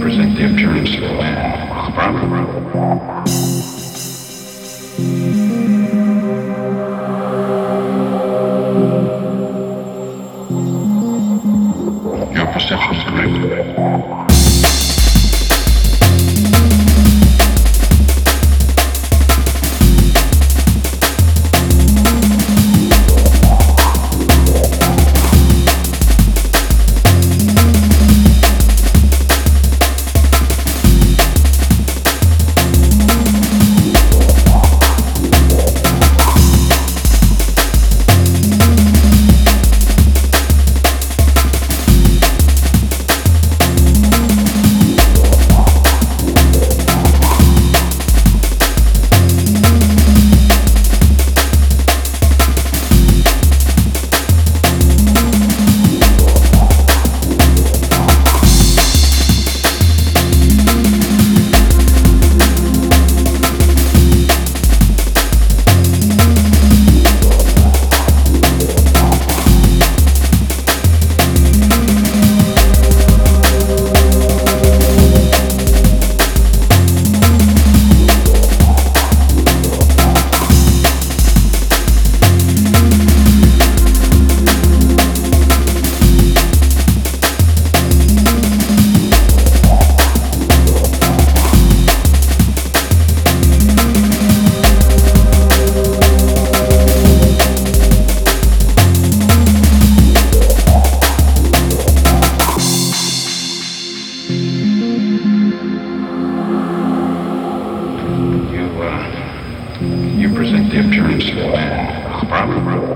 present the appearance of a man Thank you.